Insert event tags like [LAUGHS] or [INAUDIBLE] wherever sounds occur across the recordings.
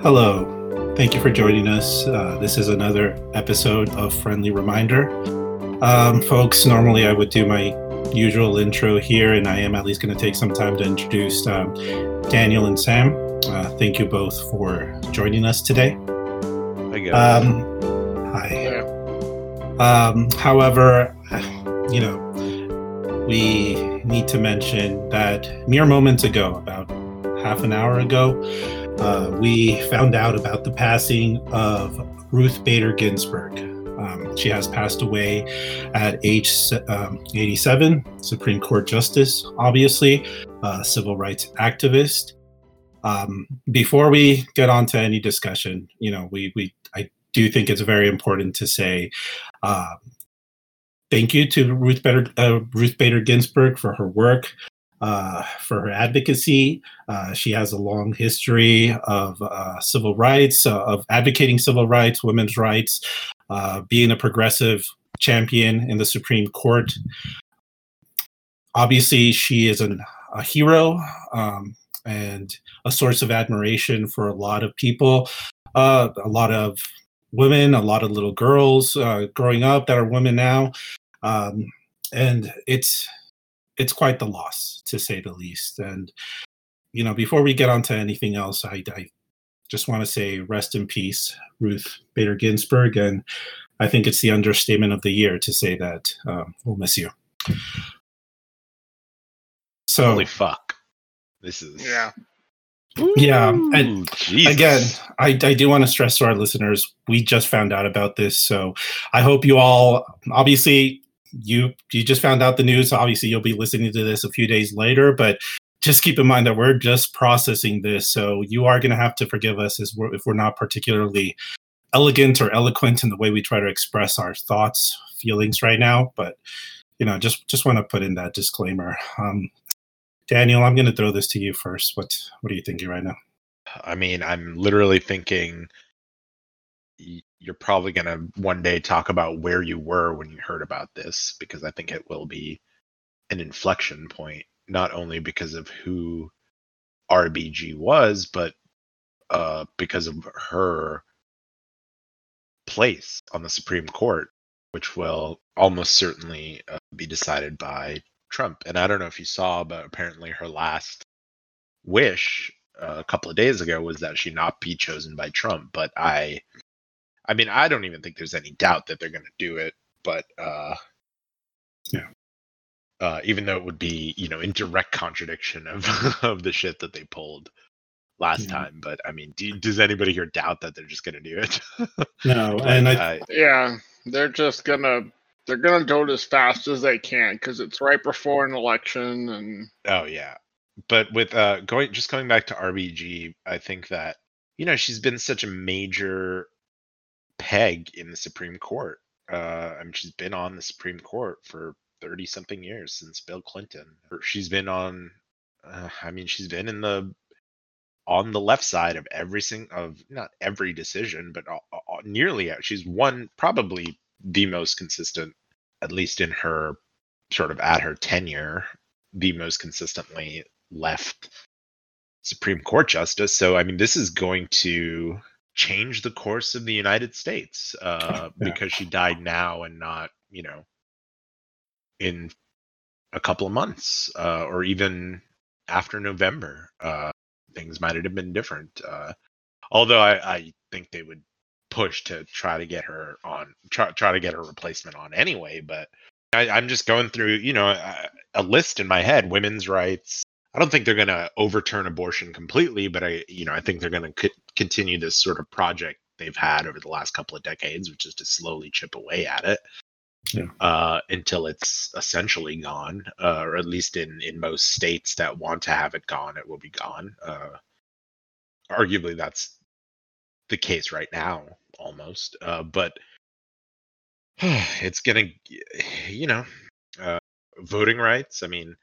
Hello. Thank you for joining us. Uh, this is another episode of Friendly Reminder. Um, folks, normally I would do my usual intro here, and I am at least going to take some time to introduce um, Daniel and Sam. Uh, thank you both for joining us today. Um, hi. Um, however, you know, we need to mention that mere moments ago, about half an hour ago, uh, we found out about the passing of Ruth Bader Ginsburg. Um, she has passed away at age um, 87, Supreme Court Justice, obviously, civil rights activist. Um, before we get on to any discussion, you know, we, we I do think it's very important to say uh, thank you to Ruth Bader, uh, Ruth Bader Ginsburg for her work, uh, for her advocacy. Uh, she has a long history of uh, civil rights, uh, of advocating civil rights, women's rights, uh, being a progressive champion in the Supreme Court. Obviously, she is an, a hero um, and a source of admiration for a lot of people, a lot of women, a lot of little girls growing up that are women now. Um, and it's it's quite the loss to say the least. And you know, before we get on to anything else, I, I just want to say rest in peace, Ruth Bader Ginsburg, and I think it's the understatement of the year to say that um, we'll miss you. So holy fuck, this is yeah. Yeah, and Jesus. again, I, I do want to stress to our listeners, we just found out about this, so I hope you all obviously you you just found out the news. Obviously, you'll be listening to this a few days later, but just keep in mind that we're just processing this. So you are going to have to forgive us as we're, if we're not particularly elegant or eloquent in the way we try to express our thoughts, feelings right now. But you know, just just want to put in that disclaimer. Um, Daniel, I'm going to throw this to you first. What what are you thinking right now? I mean, I'm literally thinking you're probably going to one day talk about where you were when you heard about this because I think it will be an inflection point, not only because of who RBG was, but uh, because of her place on the Supreme Court, which will almost certainly uh, be decided by Trump. And I don't know if you saw, but apparently her last wish uh, a couple of days ago was that she not be chosen by Trump. But I I mean, I don't even think there's any doubt that they're going to do it, but uh, yeah. Uh, even though it would be, you know, in direct contradiction of [LAUGHS] of the shit that they pulled last yeah. time. But I mean, do, does anybody here doubt that they're just going to do it? [LAUGHS] no, like, and I, yeah, they're just gonna they're gonna do it as fast as they can because it's right before an election, and oh yeah. But with uh going just going back to RBG, I think that you know she's been such a major peg in the Supreme Court. Uh, I mean, she's been on the Supreme Court for 30 something years since Bill Clinton. She's been on, uh, I mean, she's been in the, on the left side of every single, of not every decision, but nearly, she's one, probably the most consistent, at least in her sort of at her tenure, the most consistently left Supreme Court justice. So, I mean, this is going to, change the course of the United States [LAUGHS] uh, yeah. because she died now and not, you know, in a couple of months uh, or even after November. Uh, things might have been different. Uh, although I, I think they would push to try to get her on, try, try to get her replacement on anyway. But I, I'm just going through, you know, a, a list in my head: women's rights, I don't think they're going to overturn abortion completely, but I, you know, I think they're going to continue this sort of project they've had over the last couple of decades, which is to slowly chip away at it yeah. uh, until it's essentially gone, uh, or at least in in most states that want to have it gone, it will be gone. Uh, arguably, that's the case right now, almost. Uh, but [SIGHS] it's gonna, you know, uh, voting rights. I mean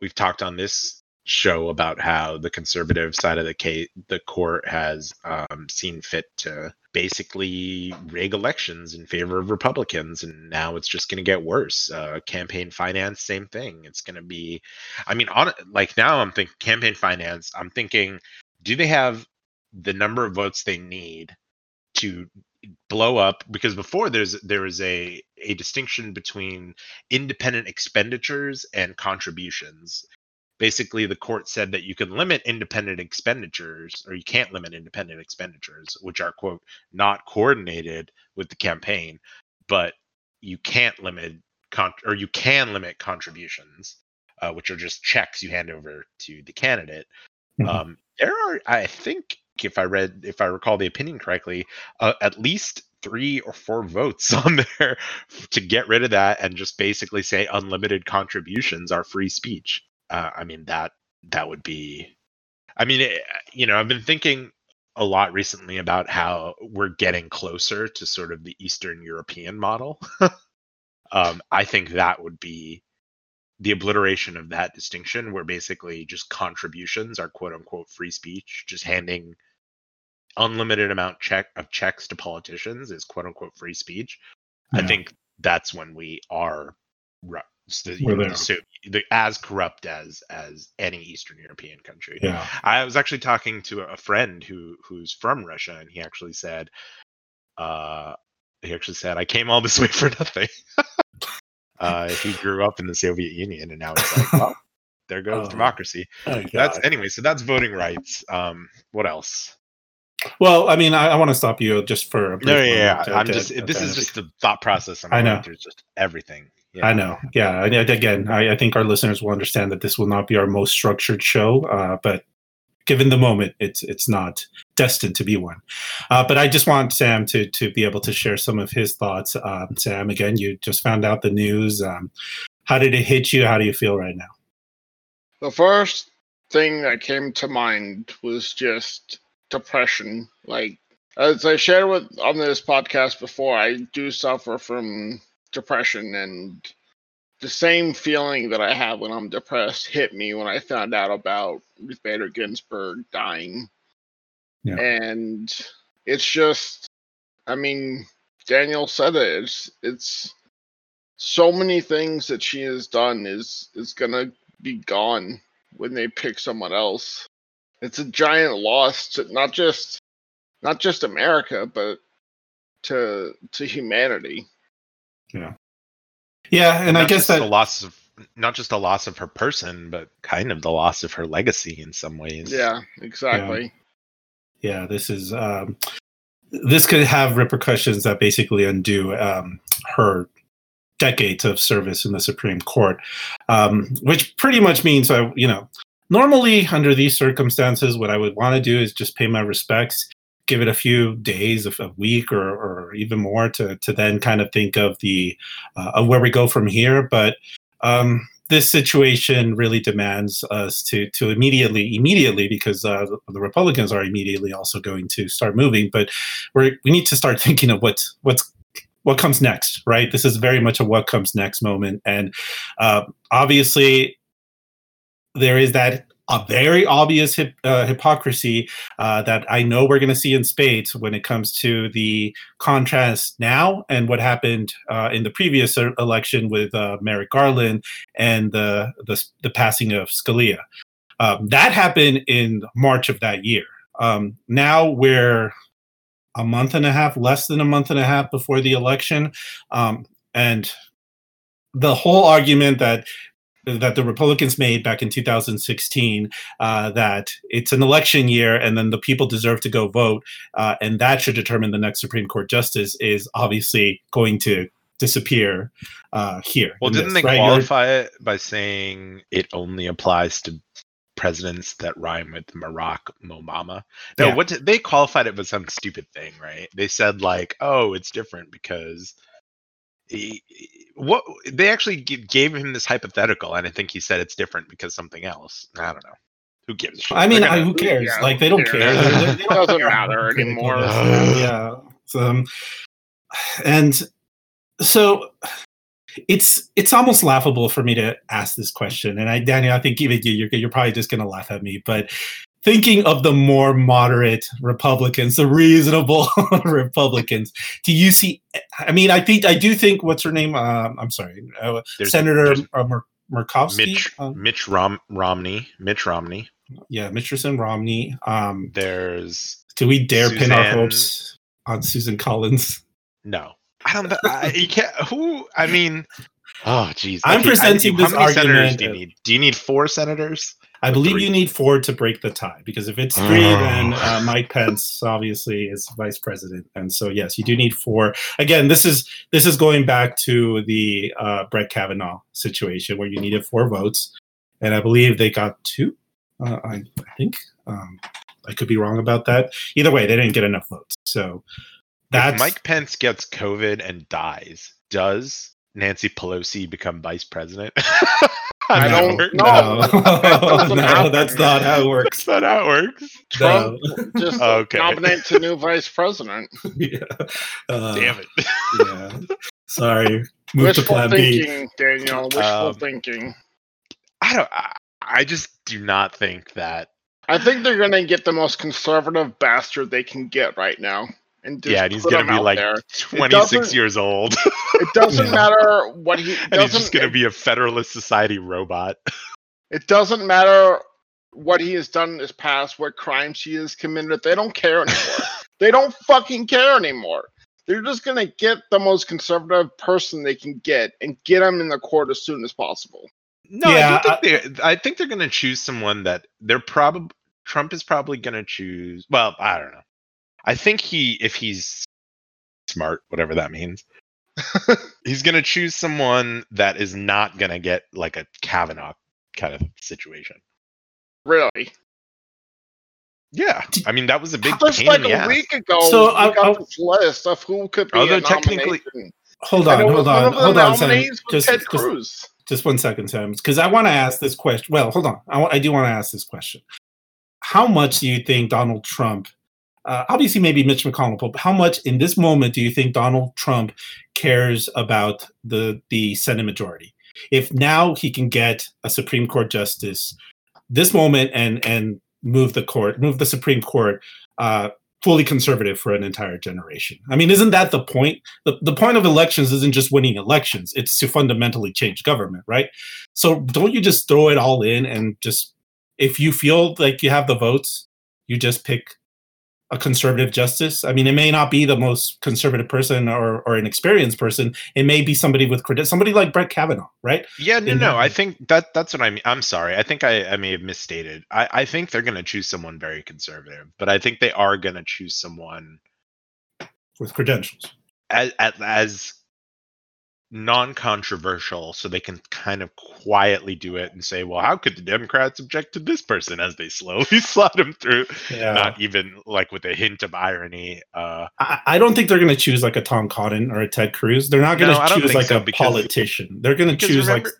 we've talked on this show about how the conservative side of the case, the court has um, seen fit to basically rig elections in favor of Republicans, and now it's just going to get worse. Uh, campaign finance, same thing. It's going to be, I mean, on like now I'm thinking campaign finance. I'm thinking, do they have the number of votes they need to blow up because before there's there is a a distinction between independent expenditures and contributions basically the court said that you can limit independent expenditures or you can't limit independent expenditures which are quote not coordinated with the campaign but you can't limit con- or you can limit contributions uh, which are just checks you hand over to the candidate Mhm. um, there are i think if i read if i recall the opinion correctly uh, at least three or four votes [LAUGHS] on there to get rid of that and just basically say unlimited contributions are free speech uh, I mean that that would be. I mean, it, you know, I've been thinking a lot recently about how we're getting closer to sort of the Eastern European model. [LAUGHS] um, I think that would be the obliteration of that distinction, where basically just contributions are quote unquote free speech, just handing unlimited amount check of checks to politicians is quote unquote free speech. I think that's when we are the, We're there. so- the- as corrupt as as any Eastern European country. Yeah. I was actually talking to a friend who who's from Russia, and he actually said, uh, he actually said, I came all this way for nothing. [LAUGHS] uh, he grew up in the Soviet Union, and now it's like, well, there goes [LAUGHS] Oh. democracy. Oh, That's anyway. So that's voting rights. Um, what else? Well. I mean, I, I want to stop you just for a brief No, yeah, yeah. to- I'm to- just. to This kind is just the thought process. I'm I know. going through. Just everything. Yeah. I know. Yeah. And again, I, I think our listeners will understand that this will not be our most structured show, uh, but given the moment, it's it's not destined to be one. Uh, but I just want Sam to to be able to share some of his thoughts. Um, Sam, again, you just found out the news. Um, how did it hit you? How do you feel right now? The first thing that came to mind was just depression. Like as I shared with on this podcast before, I do suffer from depression and the same feeling that I have when I'm depressed hit me when I found out about Ruth Bader Ginsburg dying. Yeah. And it's just I mean, Daniel said it. It's it's so many things that she has done is is gonna be gone when they pick someone else. It's a giant loss to not just not just America, but to to humanity. Yeah, Yeah, and I guess that the loss of not just the loss of her person, but kind of the loss of her legacy in some ways. Yeah, exactly. yeah this is um, this could have repercussions that basically undo um, her decades of service in the supreme court um, which pretty much means I, you know normally under these circumstances what i would want to do is just pay my respects give it a few days a week or, or even more to, to then kind of think of the uh, of where we go from here. But um, this situation really demands us to to immediately immediately because uh, the, the Republicans are immediately also going to start moving, but we we need to start [LAUGHS] thinking of what's what's what comes next, right? This is very much a what comes next moment, and uh, obviously there is that a very obvious hip, uh, hypocrisy uh, that I know we're going to see in spades when it comes to the contrast now and what happened uh, in the previous election with uh, Merrick Garland and the the, the passing of Scalia. Um, that happened in March of that year. Um, now we're a month and a half, less than a month and a half before the election, um, and the whole argument that that the Republicans made back in 2016 uh, that it's an election year and then the people deserve to go vote uh, and that should determine the next Supreme Court justice is obviously going to disappear uh, here. Well, didn't this, they right? You're- qualify it by saying it only applies to presidents that rhyme with Barack Obama? No, Yeah. what did, they qualified it with some stupid thing, right? They said like, "Oh, it's different because." He, what they actually gave him this hypothetical, and I think he said it's different because something else. I don't know. Who gives? I mean, They're I, who cares? Yeah, like they don't care. [LAUGHS] It doesn't matter anymore. yeah. So, um, [SIGHS] and so it's it's almost laughable for me to ask this question. And I, Daniel, I think even you, you're you're probably just going to laugh at me, but. Thinking of the more moderate Republicans, the reasonable [LAUGHS] Republicans, do you see? I mean, I think I do think what's her name? Um, I'm sorry, uh, There's- Senator there's uh, Mur- Murkowski. Mitch Um, Mitch Rom, Romney, Mitch Romney. yeah, Mitcherson, Romney. Um, There's do we dare pin our hopes on Susan Collins? no. I don't know. I, you can't. Who? I mean. [LAUGHS] Oh, geez. I'm Okay, I- presenting how this many senators do you need? Do you need four senators? I believe three. you need four to break the tie because if it's three, Oh. then uh, Mike Pence obviously is vice president, and so yes, you do need four. Again, this is this is going back to the uh, Brett Kavanaugh situation where you needed four votes, and I believe they got two. Uh, I, I think um, I could be wrong about that. Either way, they didn't get enough votes, so that's if Mike Pence gets COVID and dies, does Nancy Pelosi become vice president? [LAUGHS] I How don't does that work? know. no, doesn't [LAUGHS] no, that's not how it works. That's not how it works. Trump No. [LAUGHS] just Okay. nominates a new vice president. yeah. Uh, Damn it. yeah. Sorry. Move to Wishful plan B. thinking, Daniel. Wishful Um, thinking. I don't. I, I just do not think that. I think they're gonna get the most conservative bastard they can get right now, and yeah, and he's gonna be like there. 26 years old, It doesn't matter what he and he's just gonna be a Federalist Society robot. It doesn't matter what he has done in his past, what crimes he has committed. They don't care anymore. [LAUGHS] they don't fucking care anymore. They're just gonna get the most conservative person they can get and get him in the court as soon as possible. No, Yeah, I don't think they. I think they're gonna choose someone that they're probably Trump is probably gonna choose. Well, I don't know. I think he, if he's smart, whatever that means, [LAUGHS] he's gonna choose someone that is not gonna get like a Kavanaugh kind of situation. Really. Yeah, I mean that was a big Just pain like in a week ago, So, we I- got I- this list of who could be Although a technically- Hold on, hold on, hold on, Sam. Just, Ted just, Cruz. just one second, Sam, because I want to ask this question. Well, hold on. I, I do want to ask this question. How much do you think Donald Trump, uh, obviously maybe Mitch McConnell, but how much in this moment do you think Donald Trump cares about the the Senate majority? If now he can get a Supreme Court justice this moment and and move the court, move the Supreme Court uh, fully conservative for an entire generation. I mean, isn't that the point? The, the point of elections isn't just winning elections, it's to fundamentally change government, right? So don't you just throw it all in and just, if you feel like you have the votes, you just pick a conservative justice? I mean, it may not be the most conservative person or, or an experienced person. It may be somebody with credit, somebody like Brett Kavanaugh, right? Yeah, no, in no. that- I think that that's what I mean. I'm sorry. I think I, I may have misstated. I, I think they're going to choose someone very conservative, but I think they are going to choose someone With credentials. as, as, as non-controversial, so they can kind of quietly do it and say, "Well, how could the Democrats object to this person?" As they slowly [LAUGHS] slot him through, Yeah. not even like with a hint of irony. Uh, I, I don't think they're going to choose like a Tom Cotton or a Ted Cruz. They're not going to don't choose like so, a because- politician. They're going to choose remember, like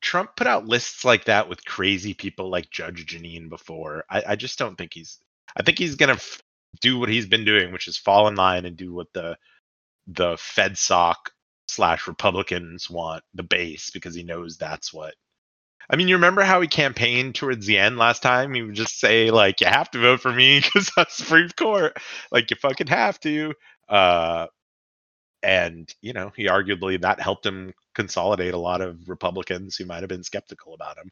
Trump put out lists like that with crazy people like Judge Jeanine before. I, I just don't think he's. I think he's gonna f- do what he's been doing, which is fall in line and do what the the FedSoc slash Republicans want, the base, because he knows that's what. I mean, you remember how he campaigned towards the end last time? He would just say like, "You have to vote for me [LAUGHS] because I'm Supreme Court. Like, you fucking have to." Uh, and you know he arguably that helped him consolidate a lot of republicans who might have been skeptical about him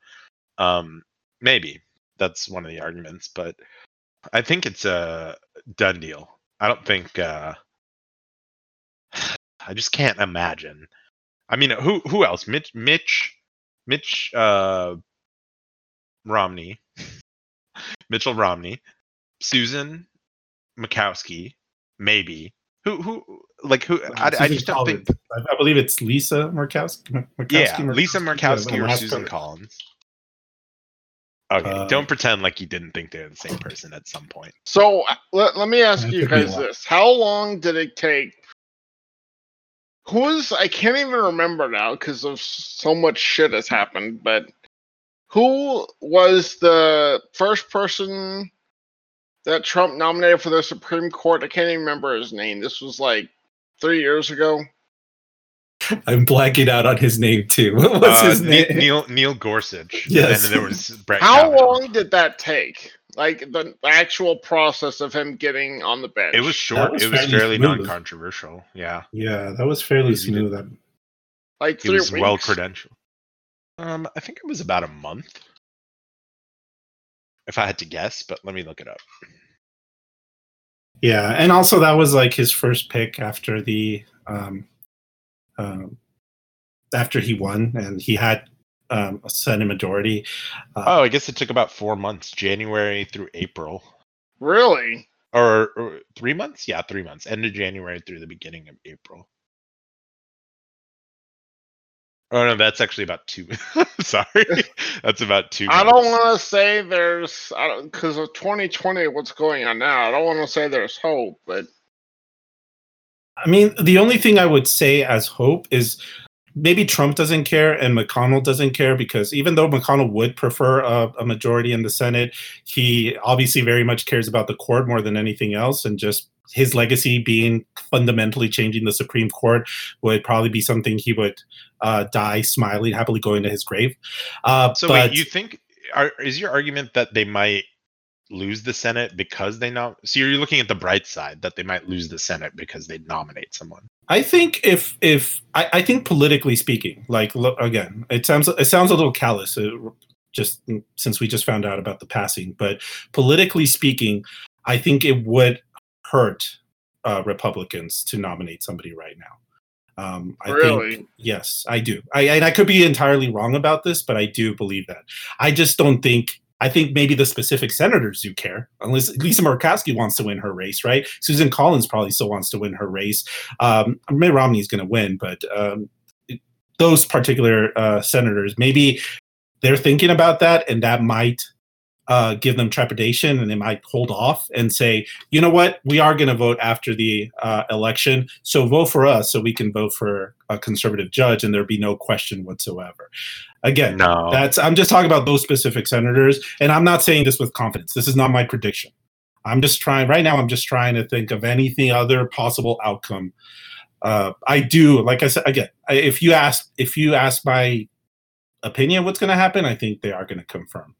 um maybe that's one of the arguments but i think it's a done deal i don't think uh i just can't imagine i mean who who else mitch mitch mitch uh romney [LAUGHS] mitchell romney susan mckowski maybe who who like who I, I just don't think Collins. I, I believe it's Lisa Murkowski. Murkowski yeah, Mur- Lisa Murkowski or Alaska. Susan Collins. Okay, Uh, don't pretend like you didn't think they're the same person at some point. So let, let me ask you could be a guys this: How long did it take? Who's I can't even remember now because of so much shit has happened. But who was the first person that Trump nominated for the Supreme Court? I can't even remember his name. This was like three years ago. [LAUGHS] I'm blanking out on his name too. [LAUGHS] What was Uh, his Ne- name? Neil Neil Gorsuch. Yes. And then there was Brett. How Kavanaugh. long did that take? Like the actual process of him getting on the bench. It was short. was it was fairly fairly smooth. non-controversial. Yeah, Yeah, that was fairly He did- smooth. like he was weeks. well credentialed. Um, I think it was about a month. if I had to guess, but let me look it up. Yeah, and also that was like his first pick after the um, um after he won, and he had um, a Senate majority. Uh, Oh, I guess it took about four months, January through April, Really? or, or three months. Yeah, three months. End of January through the beginning of April. Oh no, that's actually about two. [LAUGHS] Sorry, [LAUGHS] that's about two. I don't want to say there's, I don't, because of 2020, what's going on now. I don't want to say there's hope, but I mean, the only thing I would say as hope is maybe Trump doesn't care and McConnell doesn't care because even though McConnell would prefer a, a majority in the Senate, he obviously very much cares about the court more than anything else. And just his legacy being fundamentally changing the Supreme Court would probably be something he would uh, die smiling, happily going to his grave. Uh, So but wait, you think are, is your argument that they might lose the Senate because they nom? So you're looking at the bright side that they might lose the Senate because they nominate someone. I think if if I, I think politically speaking, like look, again, it sounds it sounds a little callous, uh, just since we just found out about the passing. But politically speaking, I think it would hurt uh, Republicans to nominate somebody right now. Um, I Really? think yes, I do. I and I could be entirely wrong about this, but I do believe that. I just don't think. I think maybe the specific senators do care, unless Lisa Murkowski wants to win her race, right? Susan Collins probably still wants to win her race. Um, Mitt Romney is going to win, but um, those particular uh, senators, maybe they're thinking about that, and that might uh, give them trepidation, and they might hold off and say, you know what, we are going to vote after the uh, election, so vote for us, so we can vote for a conservative judge, and there'd be no question whatsoever. Again, No, that's I'm just talking about those specific senators, and I'm not saying this with confidence. This is not my prediction. I'm just trying right now. I'm just trying to think of anything other possible outcome. Uh, I do, like I said again. If you ask, if you ask my opinion, what's going to happen, I think they are going to confirm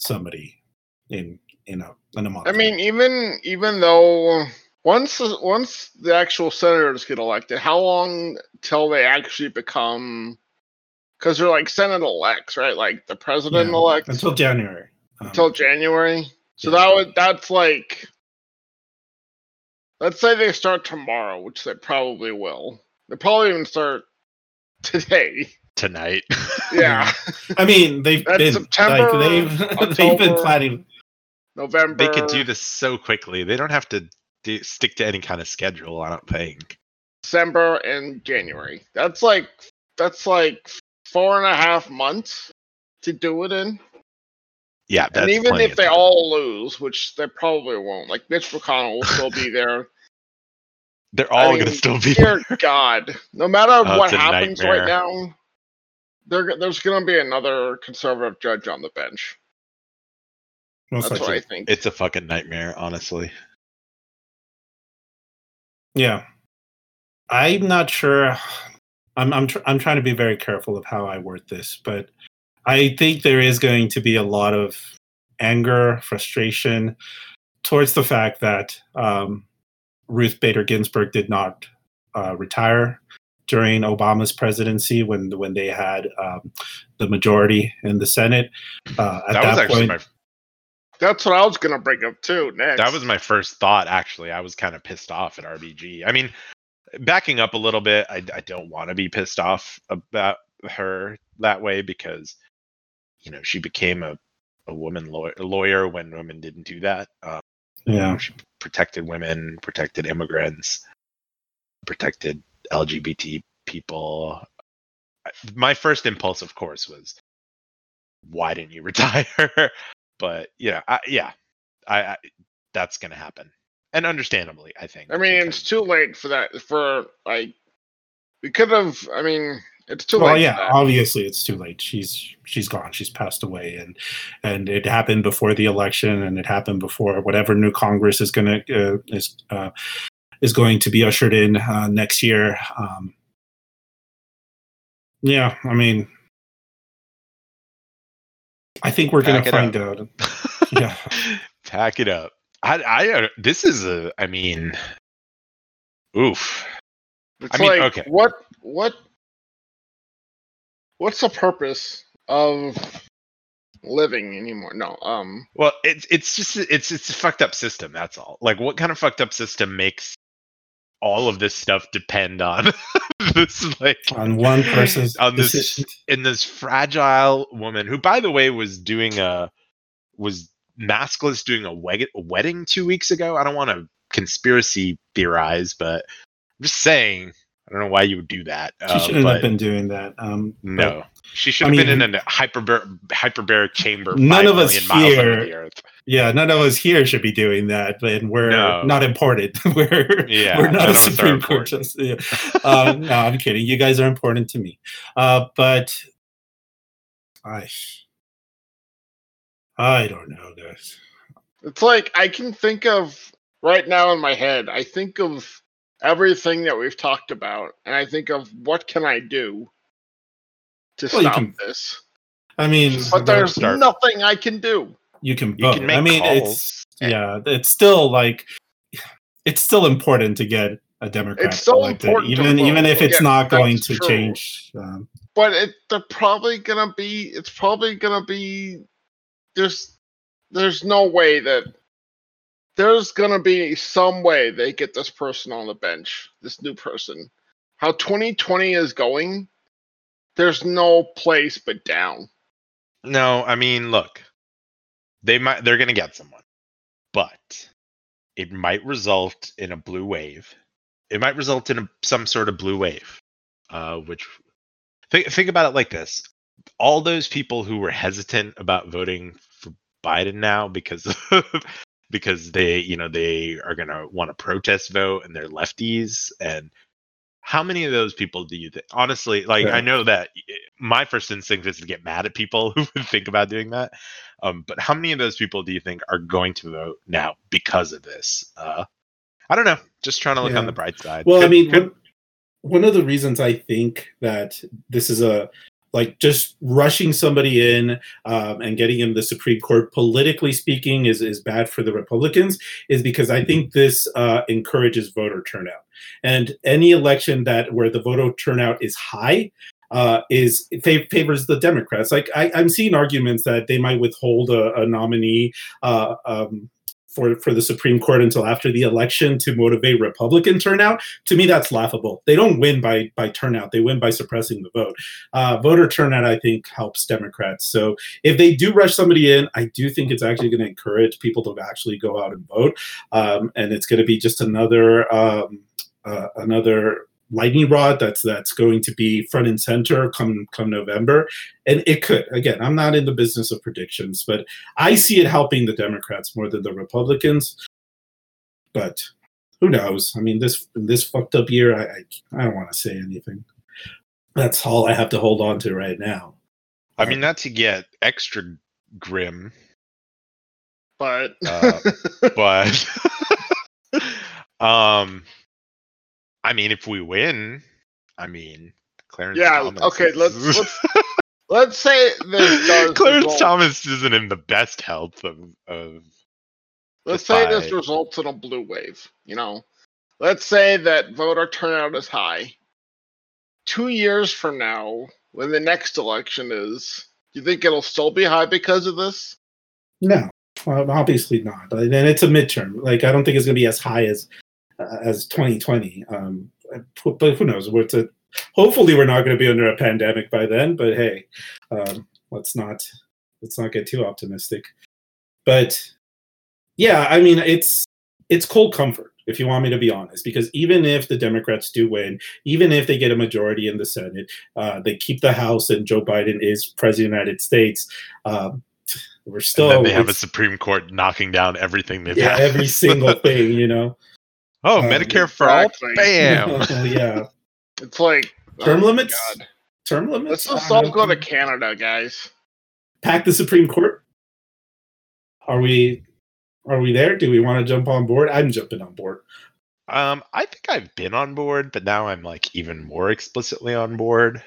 somebody in in a in a month. I mean, even even though once once the actual senators get elected, how long till they actually become? Because they're like senate elects, right? Like the president Yeah, elects until January. Um, until January. So yeah. that would that's like let's say they start tomorrow, which they probably will. They probably even start today. Tonight. [LAUGHS] Yeah. I mean, they've That's been September, like they've [LAUGHS] they've been planning. November. they could do this so quickly. They don't have to do, stick to any kind of schedule. I don't think. December and January. That's like that's like four and a half months to do it in. Yeah, that's and even if they time. all lose, which they probably won't, like Mitch McConnell will still be [LAUGHS] there. they're I all mean, gonna still be Dear there. God, no matter Oh, what happens nightmare. right now, there, there's going to be another conservative judge on the bench. Most That's what. I think. It's a fucking nightmare, honestly. Yeah, I'm not sure. I'm I'm tr- I'm trying to be very careful of how I word this, but I think there is going to be a lot of anger, frustration towards the fact that um, Ruth Bader Ginsburg did not uh, retire during Obama's presidency when when they had um, the majority in the Senate. Uh, at that, that, was actually point, my That's what I was going to bring up too next. that was my first thought. Actually, I was kind of pissed off at RBG. I mean, backing up a little bit, I, I don't want to be pissed off about her that way because you know she became a a woman lawyer, lawyer when women didn't do that. Um, you know, yeah, she protected women, protected immigrants, protected LGBT people. My first impulse, of course, was why didn't you [LAUGHS] retire? but yeah, I, yeah, I, I that's gonna happen, and understandably, I think. I mean, because- it's too late for that. For like, we could have. I mean, it's too late. well, late. yeah, for that. obviously it's too late. She's she's gone. She's passed away, and and it happened before the election, and it happened before whatever new Congress is gonna uh, is uh, is going to be ushered in uh, next year. Um, yeah, I mean, I think we're gonna find up. out. [LAUGHS] Yeah. pack it up. I, I, uh, this is a. I mean, oof. It's I mean, like okay. what what what's the purpose of living anymore. No, um, Well, it's it's just it's it's a fucked up system. That's all. Like, what kind of fucked up system makes all of this stuff depend on [LAUGHS] this like on one person's on this decision. in this fragile woman who, by the way, was doing a was maskless doing a, wed- a wedding two weeks ago. I don't want to conspiracy theorize, but I'm just saying. I don't know why you would do that. She uh, shouldn't but have been doing that. Um, but- No, she should I have been in a hyperbar- hyperbaric chamber. None of us million miles under here- the earth. Yeah, none of us here should be doing that, and we're No. not important. [LAUGHS] we're Yeah, we're not a of us are Supreme Court important. justice. Yeah. uh, no, I'm kidding. You guys are important to me. Uh, but I, I don't know, guys. it's like I can think of right now in my head. I think of everything that we've talked about, and I think of what can I do to Well, stop can- this. I mean, But there's start- nothing I can do. you can You can make I mean, calls. it's yeah, it's still like it's still important to get a Democrat It's so elected, important to even vote. even if it's Yeah, not going to true. change. Um, But it they're probably gonna be. It's probably gonna be. There's there's no way that there's gonna be some way they get this person on the bench. This new person. How 2020 is going. There's no place but down. No, I mean, look, they might they're gonna get someone, but it might result in a blue wave. It might result in a, some sort of blue wave, uh, which think think about it like this: all those people who were hesitant about voting for Biden now because [LAUGHS] because they you know they are gonna want to protest vote and they're lefties and how many of those people do you think honestly like i know that my first instinct is to get mad at people [LAUGHS] who would think about doing that um, but how many of those people do you think are going to vote now because of this? Uh, i don't know just trying to look on the bright side. Well, I mean, could- one, one of the reasons I think that this is a like just rushing somebody in um, and getting in the Supreme Court, politically speaking, is is bad for the Republicans, is because I think this uh, encourages voter turnout, and any election that where the voter turnout is high. Uh, is fa- favors the Democrats. Like I, I'm seeing arguments that they might withhold a, a nominee uh, um, for for the Supreme Court until after the election to motivate Republican turnout to me that's laughable. They don't win by by turnout. They win by suppressing the vote. Uh, voter turnout i think helps democrats. So if they do rush somebody in i do think it's actually going to encourage people to actually go out and vote. Um, and it's going to be just another um, uh, another lightning rod that's that's going to be front and center come come november and it could again i'm not in the business of predictions but i see it helping the democrats more than the republicans but who knows? I mean, this this fucked up year, I I, I don't want to say anything. That's all I have to hold on to right now. i mean not to get extra grim But Uh, but [LAUGHS] [LAUGHS] um i mean if we win i mean clarence Yeah, Thomas okay, is- let's- let's- [LAUGHS] let's say this does [LAUGHS] clarence thomas isn't in the best health of, of Let's say by- this results in a blue wave. You know, let's say that voter turnout is high. Two years from now, when the next election is, do you think it'll still be high because of this? No, well, obviously not. And it's a midterm. Like I don't think it's going to be as high as uh, as 2020. Um, but who knows? We're to, hopefully we're not going to be under a pandemic by then. But hey, um, let's not let's not get too optimistic. But yeah, I mean it's it's cold comfort if you want me to be honest, because even if the Democrats do win, even if they get a majority in the Senate, uh, they keep the House and Joe Biden is president of the United States. Um, we're still and they have a supreme court knocking down everything they've yeah, had. every single [LAUGHS] thing, you know. Oh Um, medicare for all bam [LAUGHS] yeah, It's like term oh, limits. God. Term limits. Let's just I all go to. Canada, guys. pack the Supreme Court. Are we? Are we there? Do we want to jump on board? I'm jumping on board. um i think i've been on board but now i'm like even more explicitly on board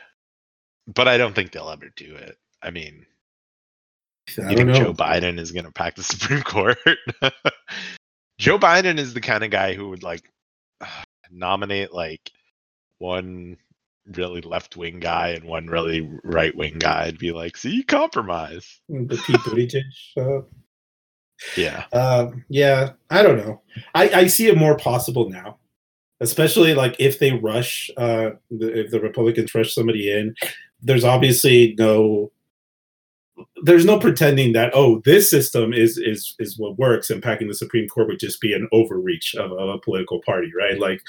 but i don't think they'll ever do it i mean I you think know. Joe Biden is going to pack the Supreme Court? [LAUGHS] Joe Biden is the kind of guy who would like [SIGHS] nominate like one really left wing guy and one really right wing guy, I'd be like, see, compromise. The Pete Buttigieg. Uh, Yeah. uh, yeah, I don't know. I, I see it more possible now, especially like if they rush, uh, the, if the Republicans rush somebody in. There's obviously no. There's no pretending that oh this system is is is what works and packing the Supreme Court would just be an overreach of, of a political party, right? Like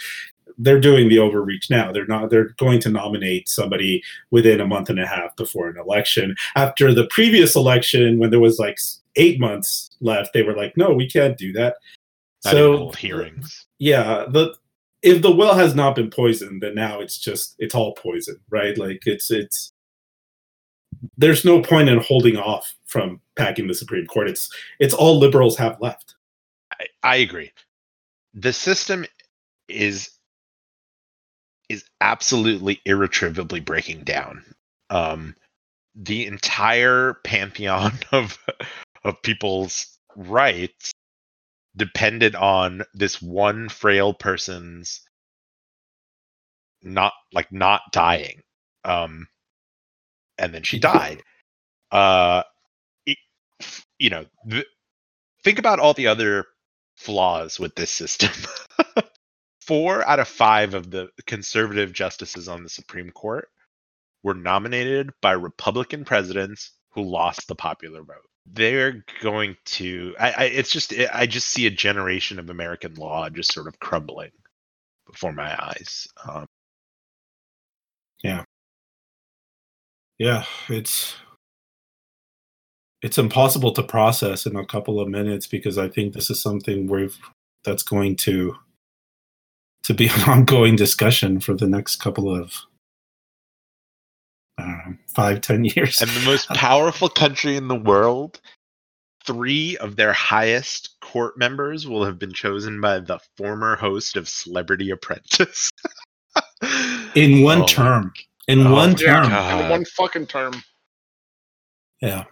they're doing the overreach now. They're not. They're going to nominate somebody within a month and a half before an election. After the previous election, when there was like eight months left, they were like, "No, we can't do that." Not so hearings. yeah, the if the well has not been poisoned, then now it's just it's all poison, right? Like it's it's there's no point in holding off from packing the Supreme Court. It's it's all liberals have left. I, I agree. The system is is absolutely irretrievably breaking down. Um, the entire pantheon [LAUGHS] of of people's rights depended on this one frail person's not like not dying. Um, and then she died. Uh, it, you know, th- think about all the other flaws with this system. [LAUGHS] Four out of five of the conservative justices on the Supreme Court were nominated by Republican presidents who lost the popular vote. They're going to. I, I it's just. I just see a generation of American law just sort of crumbling before my eyes. Um, Yeah, it's it's impossible to process in a couple of minutes because I think this is something we've that's going to to be [LAUGHS] an ongoing discussion for the next couple of I don't know, five, ten years. and the most [LAUGHS] powerful country in the world, three of their highest court members will have been chosen by the former host of Celebrity Apprentice. [LAUGHS] in one Oh, term. In Oh, one term. God. in one fucking term. Yeah.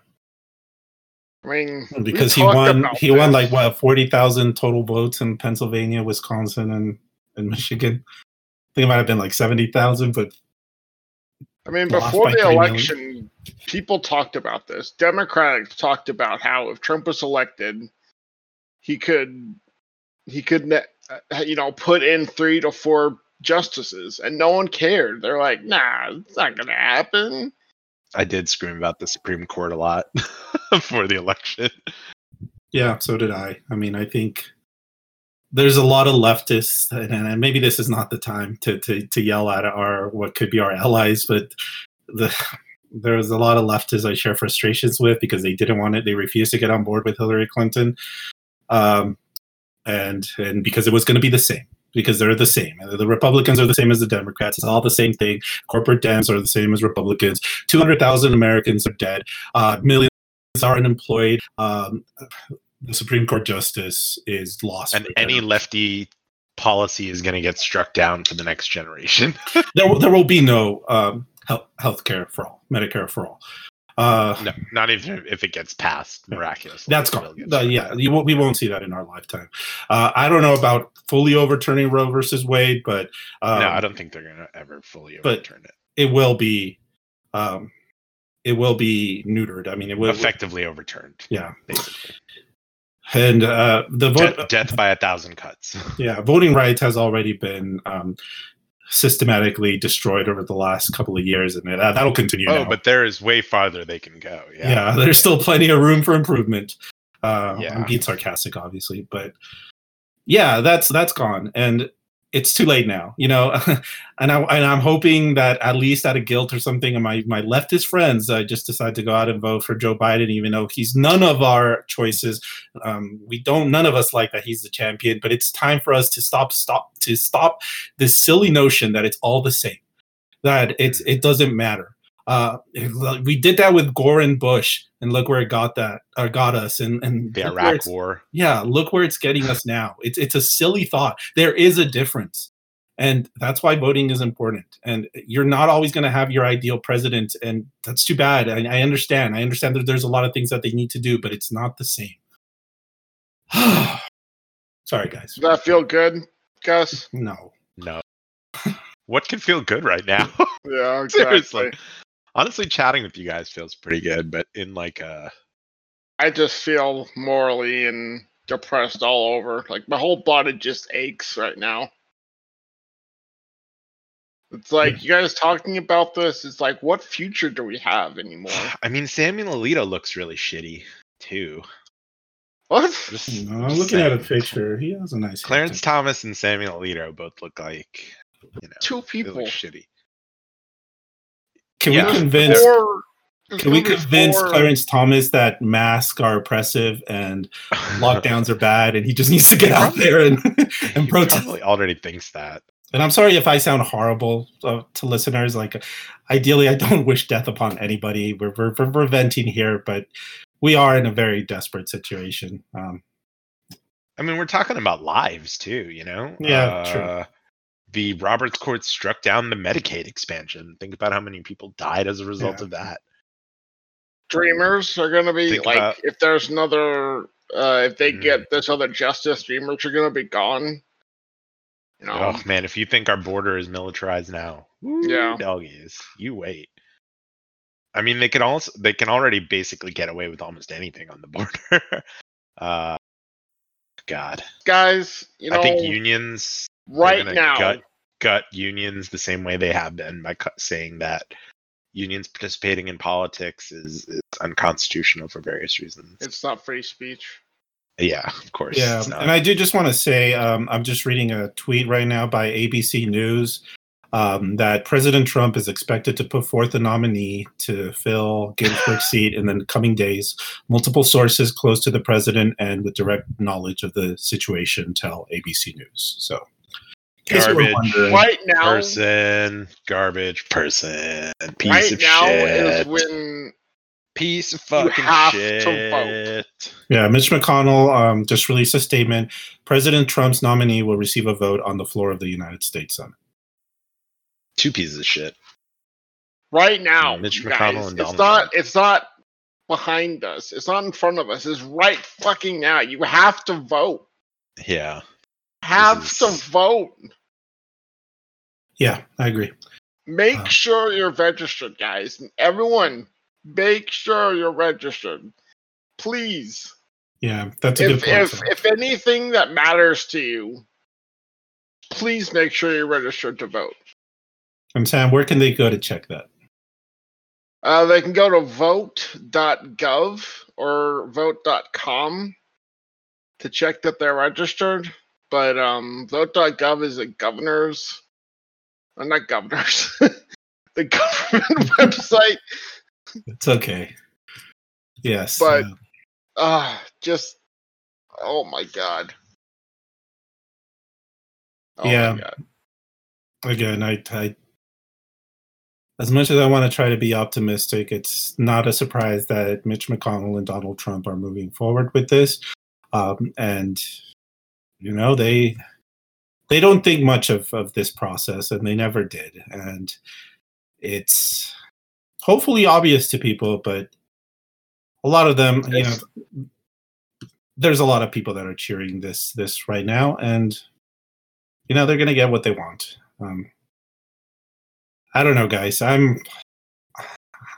I mean, Because he won about he won like what forty thousand total votes in Pennsylvania, Wisconsin, and, and Michigan. I think it might have been like seventy thousand, but I mean, before the 3 million. election, people talked about this. Democrats talked about how if Trump was elected, he could he could ne- uh, you know put in three to four justices, and no one cared. They're like, nah, it's not gonna happen. I did scream about the Supreme Court a lot [LAUGHS] for the election. Yeah, so did I. I mean, I think there's a lot of leftists, and, and maybe this is not the time to, to to yell at our what could be our allies, but the there's a lot of leftists I share frustrations with because they didn't want it. They refused to get on board with Hillary Clinton, um, and and because it was going to be the same. Because they're the same. The Republicans are the same as the Democrats. It's all the same thing. Corporate Dems are the same as Republicans. 200,000 Americans are dead. Uh, millions are unemployed. Um, the Supreme Court justice is lost. And any lefty policy is going to get struck down for the next generation. [LAUGHS] there, will- there will be no um, health care for all, Medicare for all. Uh, no, not even if it gets passed miraculously. That's gone. Uh, yeah, you won't, we won't see that in our lifetime. Uh, I don't know about fully overturning Roe versus Wade, but um, no, I don't think they're going to ever fully overturn it. it will be. Um, it will be neutered. I mean, it will. Effectively overturned. Yeah. Basically. And uh, the vote, Death, death by a thousand cuts. yeah, voting rights has already been um, systematically destroyed over the last couple of years, and that, that'll continue. oh, now. but there is way farther they can go. yeah. Yeah. [LAUGHS] there's still plenty of room for improvement. Uh, Yeah. I'm being sarcastic, obviously, but yeah, that's that's gone, and it's too late now. You know, [LAUGHS] and I and I'm hoping that at least out of guilt or something, my my leftist friends uh, just decide to go out and vote for Joe Biden, even though he's none of our choices. Um, we don't, none of us like that he's the champion, but it's time for us to stop, stop, to stop this silly notion that it's all the same, that it's it doesn't matter. Uh, we did that with Gore and Bush, and look where it got that, or got us, and and The Iraq War. yeah, look where it's getting us now. It's it's a silly thought. There is a difference. And that's why voting is important. And you're not always going to have your ideal president. And that's too bad. I, I understand. I understand that there's a lot of things that they need to do, but it's not the same. [SIGHS] Sorry, guys. Does that feel good, Gus? No. No. what can feel good right now? [LAUGHS] Yeah, exactly. Seriously. Honestly, chatting with you guys feels pretty good, but in like uh I just feel morally and depressed all over. Like my whole body just aches right now. It's like you guys talking about this. It's like, what future do we have anymore? [SIGHS] I mean Samuel Alito looks really shitty too. What? Just, No, I'm just looking at a picture. He has a nice Clarence haircut. Thomas and Samuel Alito both look like you know Two people. shitty. Can Yeah. we convince? Can we convince Clarence Thomas that masks are oppressive and lockdowns are bad, and he just needs to get out there and [LAUGHS] and He protest? probably already thinks that. And I'm sorry if I sound horrible uh, to listeners. Like, ideally, I don't wish death upon anybody. We're, we're, we're, we're venting here, but we are in a very desperate situation. Um, I mean, we're talking about lives too, you know? Yeah, true. The Roberts Court struck down the Medicaid expansion. Think about how many people died as a result Yeah. of that. Dreamers are gonna be Think like about- if there's another uh if they Mm. get this other justice, dreamers are gonna be gone. You know, Oh man, if you think our border is militarized now, woo, Yeah. doggies, you wait. I mean, they can also they can already basically get away with almost anything on the border. [LAUGHS] uh, God, guys, you know, I think unions they're right now, gut gut unions the same way they have been by cu- saying that unions participating in politics is, is unconstitutional for various reasons. it's not free speech. yeah, of course. yeah, and I do just want to say um, I'm just reading a tweet right now by ABC News um, that President Trump is expected to put forth a nominee to fill Ginsburg's [LAUGHS] seat in the coming days. Multiple sources close to the president and with direct knowledge of the situation tell ABC News. So, in case you were Garbage. Right now, person, garbage person, piece right of now shit, is when piece of fucking have to shit. vote. Yeah, Mitch McConnell um, just released a statement. President Trump's nominee will receive a vote on the floor of the United States Senate. Two pieces of shit. right now, Mitch McConnell guys, and it's not Trump. it's not behind us. It's not in front of us. It's right fucking now. You have to vote. Yeah. Have is- to vote. Yeah, I agree. Make Wow. sure you're registered, guys. Everyone, make sure you're registered. Please. Yeah, that's a good If point. if Phil. if anything that matters to you, please make sure you're registered to vote. and Sam, where can they go to check that? Uh, they can go to vote.gov or vote.com to check that they're registered. But um, vote.gov is a governor's, uh, not governor's, [LAUGHS] the government [LAUGHS] website. It's okay. Yes. But- uh, just, oh my god. Oh Yeah. my god. again, I, I, as much as I want to try to be optimistic, it's not a surprise that Mitch McConnell and Donald Trump are moving forward with this, um, and you know they they don't think much of of this process, and they never did, and it's hopefully obvious to people, but a lot of them, you know, there's a lot of people that are cheering this this right now, and you know they're gonna get what they want. Um, I don't know, guys. I'm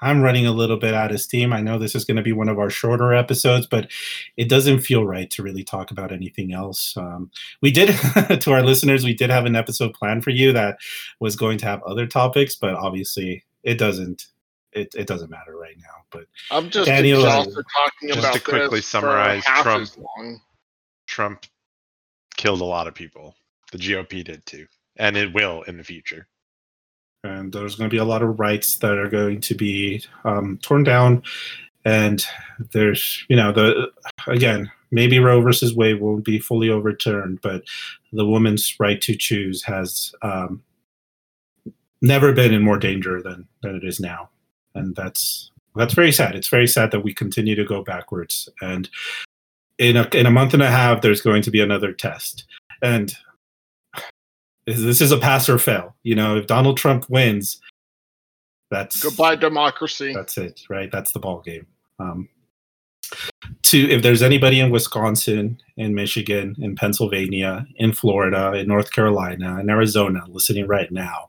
I'm running a little bit out of steam. I know this is going to be one of our shorter episodes, but it doesn't feel right to really talk about anything else. Um, we did, [LAUGHS] to our listeners, we did have an episode planned for you that was going to have other topics, but obviously it doesn't. It, it doesn't matter right now. But I'm just Daniel, exhausted talking just about to quickly this summarize, Trump- long. Trump killed a lot of people. The GOP did too. And it will in the future. And there's going to be a lot of rights that are going to be um, torn down. And there's you know the again maybe roe versus wade won't be fully overturned but the woman's right to choose has um, never been in more danger than than it is now. And that's that's very sad. It's very sad that we continue to go backwards. And in a, in a month and a half there's going to be another test. And this is a pass or fail. You know, if Donald Trump wins, that's Goodbye, democracy. That's it, right? That's the ball game. Um, to if there's anybody in Wisconsin, in Michigan, in Pennsylvania, in Florida, in North Carolina, in Arizona, listening right now,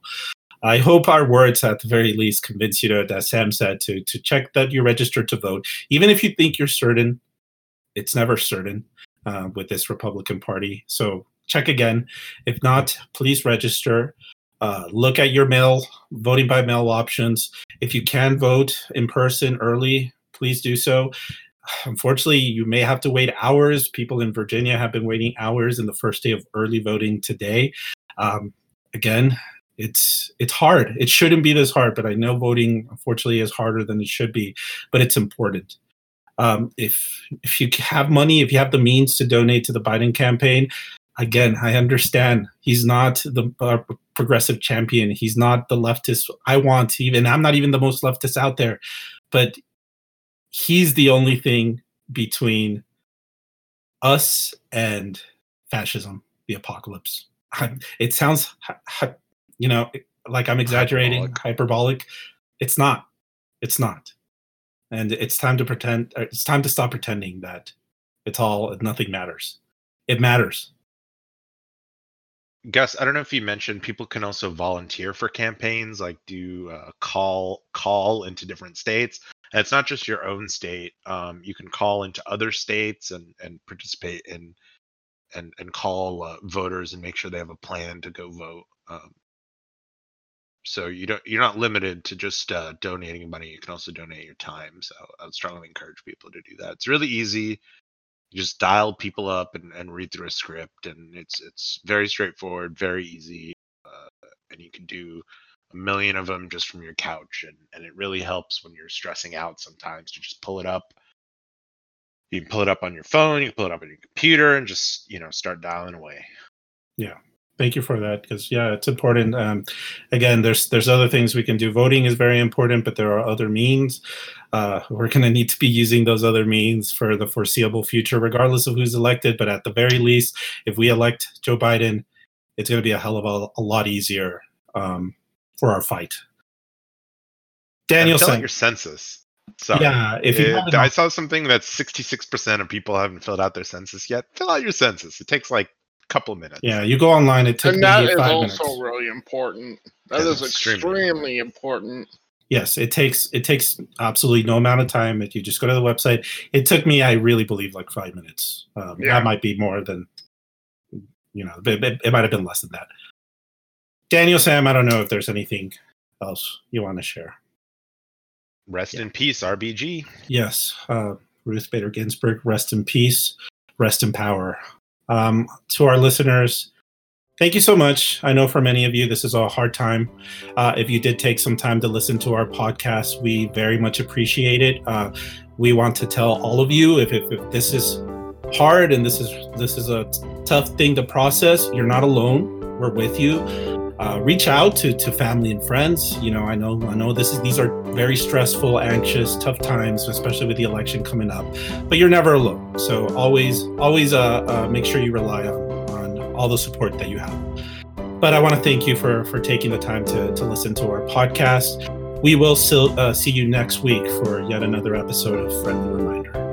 I hope our words, at the very least, convince you to, as Sam said, to to check that you're registered to vote, even if you think you're certain. It's never certain uh, with this Republican Party. So check again. If not, please register. Uh, look at your mail, voting by mail options. If you can vote in person early, please do so. Unfortunately, you may have to wait hours. People in Virginia have been waiting hours in the first day of early voting today. Um, again, it's it's hard. It shouldn't be this hard, but I know voting unfortunately is harder than it should be. But it's important. Um, if if you have money, if you have the means to donate to the Biden campaign, again, I understand he's not the uh, progressive champion. He's not the leftist I want. Even I'm not even the most leftist out there, but he's the only thing between us and fascism, the apocalypse. It sounds, you know, like I'm exaggerating, hyperbolic. hyperbolic. It's not. It's not. And it's time to pretend. It's time to stop pretending that it's all nothing matters. It matters. Gus, I don't know if you mentioned people can also volunteer for campaigns, like do uh, call call into different states. And it's not just your own state. Um, you can call into other states and and participate in and and call uh, voters and make sure they have a plan to go vote. Um, so you don't you're not limited to just uh, donating money. You can also donate your time. So I would strongly encourage people to do that. It's really easy. Just dial people up and, and read through a script, and it's it's very straightforward, very easy, uh, and you can do a million of them just from your couch, and and it really helps when you're stressing out sometimes to just pull it up. You can pull it up on your phone, you can pull it up on your computer, and just you know start dialing away. Yeah, thank you for that because yeah it's important um, again there's there's other things we can do voting is very important but there are other means uh, we're going to need to be using those other means for the foreseeable future regardless of who's elected but at the very least if we elect joe biden it's going to be a hell of a, a lot easier um, for our fight daniel fill out your census Sorry. Yeah, if you it, I saw something that 66% of people haven't filled out their census yet. Fill out your census. It takes like couple minutes. Yeah, you go online. It took and that is also minutes. really important. That is extremely, extremely important. Yes, it takes it takes absolutely no amount of time. If you just go to the website, it took me, I really believe, like five minutes. Um, yeah. That might be more than, you know, it, it, it might have been less than that. Daniel, Sam, I don't know if there's anything else you want to share. Rest yeah. in peace, RBG. Yes, uh, Ruth Bader Ginsburg. Rest in peace. Rest in power. Um, to our listeners, thank you so much. I know for many of you, this is a hard time. Uh, if you did take some time to listen to our podcast, we very much appreciate it. Uh, we want to tell all of you if, if, if this is hard and this is this is a tough thing to process, you're not alone. We're with you. Uh, reach out to to family and friends. You know, I know I know this is these are very stressful, anxious, tough times, especially with the election coming up. But you're never alone. So always always uh, uh, make sure you rely on on all the support that you have. But I want to thank you for for taking the time to to listen to our podcast. We will still uh, see you next week for yet another episode of Friendly Reminder.